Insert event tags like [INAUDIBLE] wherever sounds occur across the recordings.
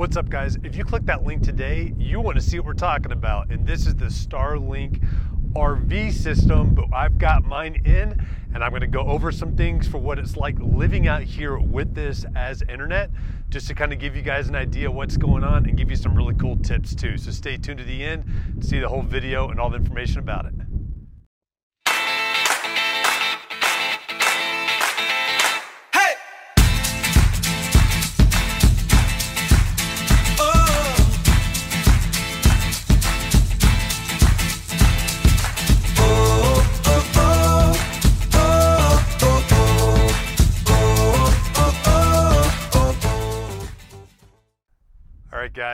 What's up, guys? If you click that link today, you want to see what we're talking about. And this is the Starlink RV system, but I've got mine in and I'm going to go over some things for what it's like living out here with this as internet, just to kind of give you guys an idea what's going on and give you some really cool tips too. So stay tuned to the end to see the whole video and all the information about it.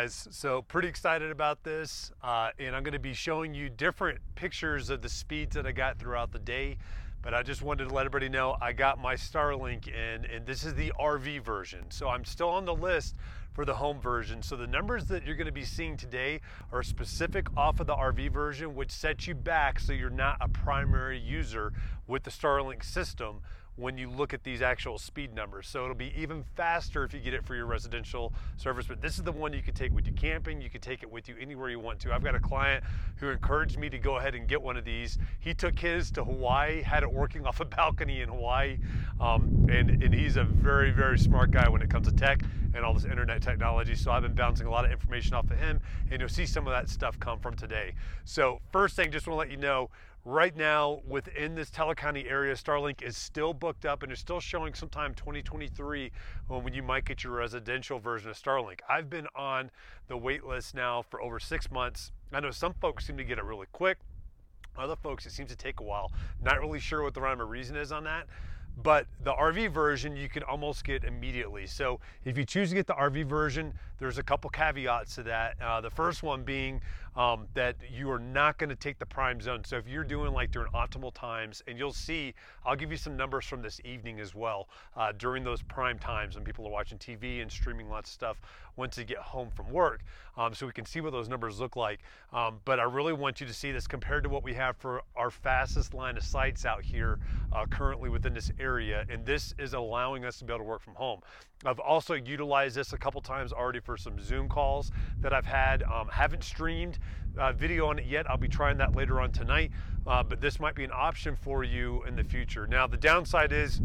Guys. So pretty excited about this, uh, and I'm going to be showing you different pictures of the speeds that I got throughout the day. But I just wanted to let everybody know I got my Starlink in, and this is the RV version. So I'm still on the list for the home version. So the numbers that you're to be seeing today are specific off of the RV version, which sets you back so you're not a primary user with the Starlink system when you look at these actual speed numbers. So it'll be even faster if you get it for your residential service. But this is the one you could take with you camping. You could take it with you anywhere you want to. I've got a client who encouraged me to go ahead and get one of these. He took his to Hawaii, had it working [LAUGHS] off a balcony in Hawaii. Um, and, and he's a very, very smart guy when it comes to tech and all this internet technology. So I've been bouncing a lot of information off of him and you'll see some of that stuff come from today. So first thing, just want to let you know, Right now, within this Teller County area, Starlink is still booked up and is still showing sometime 2023 when you might get your residential version of Starlink. I've been on the wait list now for over six months. I know some folks seem to get it really quick. Other folks, it seems to take a while. Not really sure what the rhyme or reason is on that but the RV version you can almost get immediately. So if you choose to get the RV version, there's a couple caveats to that. Uh, the first one being um, that you are not going to take the prime zone. So if you're doing like during optimal times, and you'll see, I'll give you some numbers from this evening as well uh, during those prime times when people are watching TV and streaming lots of stuff once they get home from work, um, so we can see what those numbers look like. Um, but I really want you to see this compared to what we have for our fastest line of sights out here uh, currently within this area, and this is allowing us to be able to work from home. I've also utilized this a couple times already for some Zoom calls that I've had. Um, haven't streamed uh, video on it yet. I'll be trying that later on tonight, uh, but this might be an option for you in the future. Now, the downside is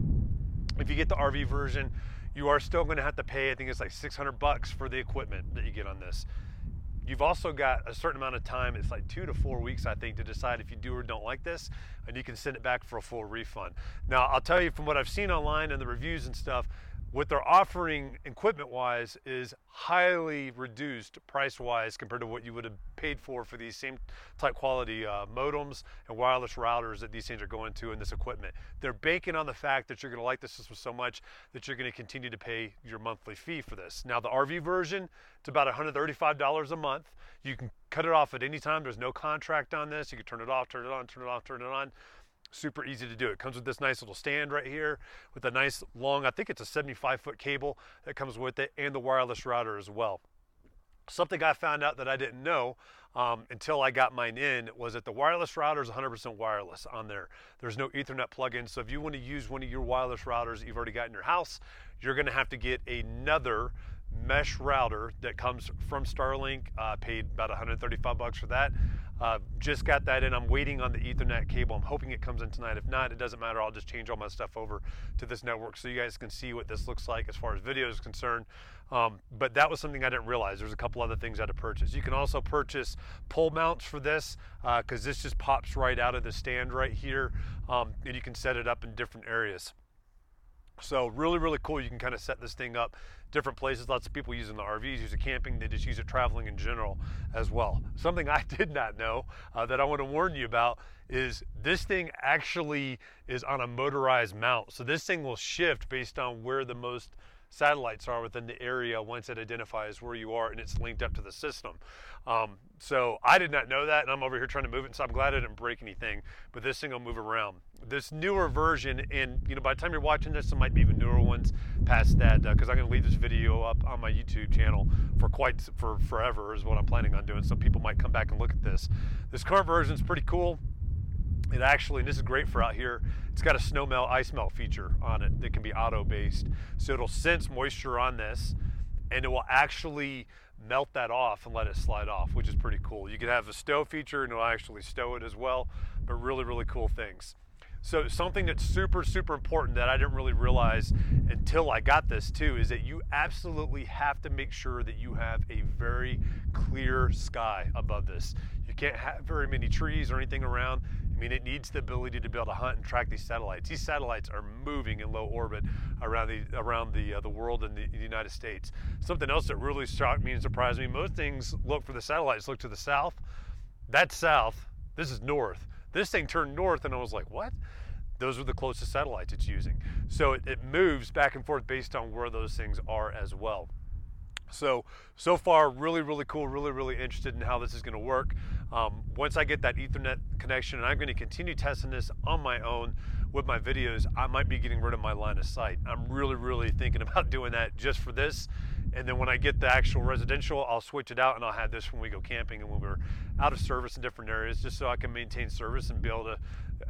if you get the RV version, you are still going to have to pay, I think it's like 600 bucks for the equipment that you get on this. You've also got a certain amount of time, it's like two to four weeks, I think, to decide if you do or don't like this, and you can send it back for a full refund. Now, I'll tell you from what I've seen online and the reviews and stuff, what they're offering equipment wise is highly reduced price wise compared to what you would have paid for for these same type quality uh, modems and wireless routers that these things are going to in this equipment. They're banking on the fact that you're going to like the system so much that you're going to continue to pay your monthly fee for this. Now, the RV version, it's about $135 a month. You can cut it off at any time. There's no contract on this. You can turn it off, turn it on, turn it off, turn it on super easy to do. It comes with this nice little stand right here with a nice long, I think it's a 75 foot cable that comes with it and the wireless router as well. Something I found out that I didn't know um, until I got mine in was that the wireless router is 100% wireless on there. There's no Ethernet plug-in, so if you want to use one of your wireless routers you've already got in your house, you're going to have to get another mesh router that comes from Starlink. Uh, paid about 135 bucks for that. Uh, just got that in. I'm waiting on the Ethernet cable. I'm hoping it comes in tonight. If not, it doesn't matter. I'll just change all my stuff over to this network so you guys can see what this looks like as far as video is concerned. Um, but that was something I didn't realize. There's a couple other things I had to purchase. You can also purchase pole mounts for this because uh, this just pops right out of the stand right here, um, and you can set it up in different areas. So really, really cool. You can kind of set this thing up different places. Lots of people using the RVs, use it camping. They just use it traveling in general as well. Something I [LAUGHS] did not know uh, that I want to warn you about is this thing actually is on a motorized mount. So this thing will shift based on where the most satellites are within the area once it identifies where you are and it's linked up to the system. Um, so I did not know that, and I'm over here trying to move it, so I'm glad I didn't break anything. But this thing will move around. This newer version, and you know, by the time you're watching this, there might be even newer ones past that, because uh, I'm going to leave this video up on my YouTube channel for quite for forever is what I'm planning on doing. So people might come back and look at this. This current version is pretty cool. It actually, and this is great for out here, it's got a snow melt, ice melt feature on it that can be auto based. So it'll sense moisture on this and it will actually melt that off and let it slide off, which is pretty cool. You can have a stow feature and it'll actually stow it as well, but really, really cool things. So something that's super, super important that I didn't really realize until I got this too is that you absolutely have to make sure that you have a very clear sky above this. You can't have very many trees or anything around. I mean, it needs the ability to be able to hunt and track these satellites. These satellites are moving in low orbit around the around the uh, the world and the, the United States. Something else that really shocked me and surprised me. Most things look for the satellites look to the south. That's south. This is north. This thing turned north, and I was like, what? Those are the closest satellites it's using. So it, it moves back and forth based on where those things are as well. So, so far, really, really cool, really, really interested in how this is going to work. Um, once I get that Ethernet connection, and I'm going to continue testing this on my own with my videos, I might be getting rid of my line of sight. I'm really, really thinking [LAUGHS] about doing that just for this. And then when I get the actual residential, I'll switch it out and I'll have this when we go camping and when we're out of service in different areas, just so I can maintain service and be able to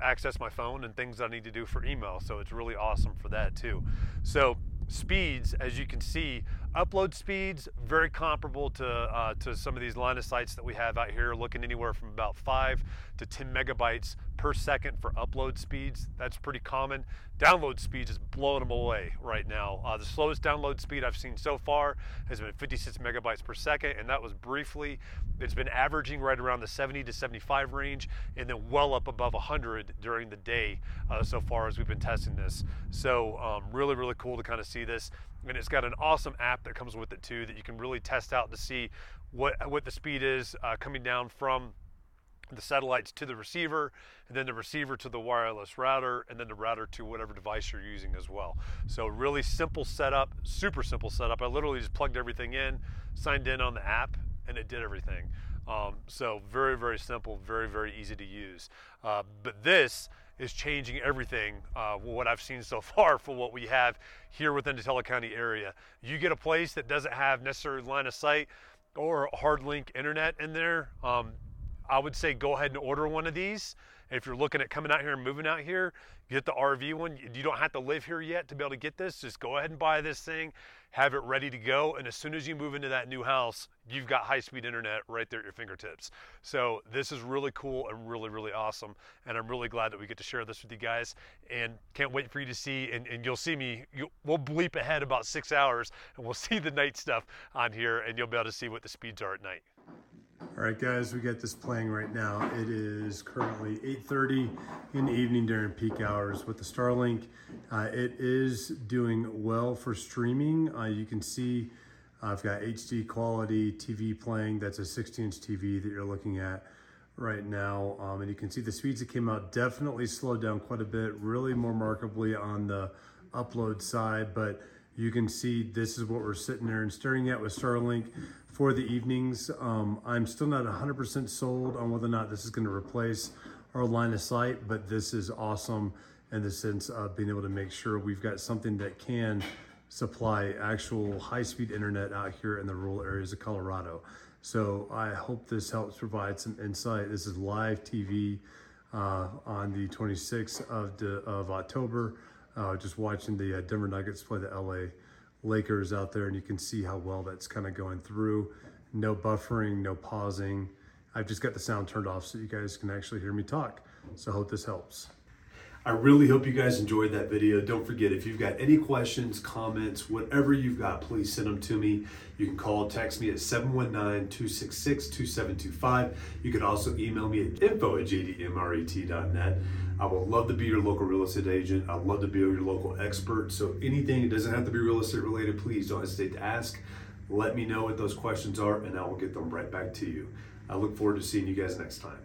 access my phone and things I need to do for email. So it's really awesome for that too. So speeds, as you can see, upload speeds very comparable to uh, to some of these line of sights that we have out here, looking anywhere from about five to 10 megabytes per second for upload speeds. That's pretty common. Download speeds is blowing them away right now. Uh, the slowest download speed I've seen so far has been 56 megabytes per second, and that was briefly. It's been averaging right around the 70 to 75 range, and then well up above 100 during the day uh, so far as we've been testing this. So um, really, really cool to kind of see this and it's got an awesome app that comes with it too that you can really test out to see what what the speed is uh, coming down from the satellites to the receiver and then the receiver to the wireless router and then the router to whatever device you're using as well. So really simple setup super simple setup. I literally just plugged everything in signed in on the app and it did everything. Um, so very very simple very very easy to use. Uh, but this is changing everything uh, what I've seen so [LAUGHS] far for what we have here within the Teller County area. You get a place that doesn't have necessarily line of sight or hard link internet in there, um, I would say go ahead and order one of these. If you're looking at coming out here and moving out here, get the RV one. You don't have to live here yet to be able to get this. Just go ahead and buy this thing, have it ready to go. And as soon as you move into that new house, you've got high speed internet right there at your fingertips. So this is really cool and really, really awesome. And I'm really glad that we get to share this with you guys and can't wait for you to see. And, and you'll see me, you, we'll bleep ahead about six hours and we'll [LAUGHS] see the night stuff on here and you'll be able to see what the speeds are at night. All right, guys, we got this playing right now. It is currently 8.30 in the evening during peak hours with the Starlink. Uh, it is doing well for streaming. Uh, you can see uh, I've got HD quality TV playing. That's a 60-inch TV that you're looking at right now. Um, and you can see the speeds that came out definitely slowed down quite a bit, really more markedly on the upload side, but you can see this is what we're sitting there and staring at with Starlink for the evenings. Um, I'm still not 100% sold on whether or not this is going to replace our line of sight, but this is awesome in the sense of being able to make sure we've got something that can supply actual high-speed internet out here in the rural areas of Colorado. So I hope this helps provide some insight. This is live TV uh, on the 26th of, of October. Uh, just watching the uh, Denver Nuggets play the LA Lakers out there and you can see how well that's kind of going through. No buffering, no pausing. I've just got the sound turned off so you guys can actually hear me talk. So hope this helps. I really hope you guys enjoyed that video. Don't forget, if you've got any questions, comments, whatever you've got, please send them to me. You can call, text me at 719-266-2725. You can also email me at info at jdmret.net. I would love to be your local real estate agent. I'd love to be your local expert. So anything, it doesn't have to be real estate related, please don't hesitate to ask. Let me know what those questions are and I will get them right back to you. I look forward to seeing you guys next time.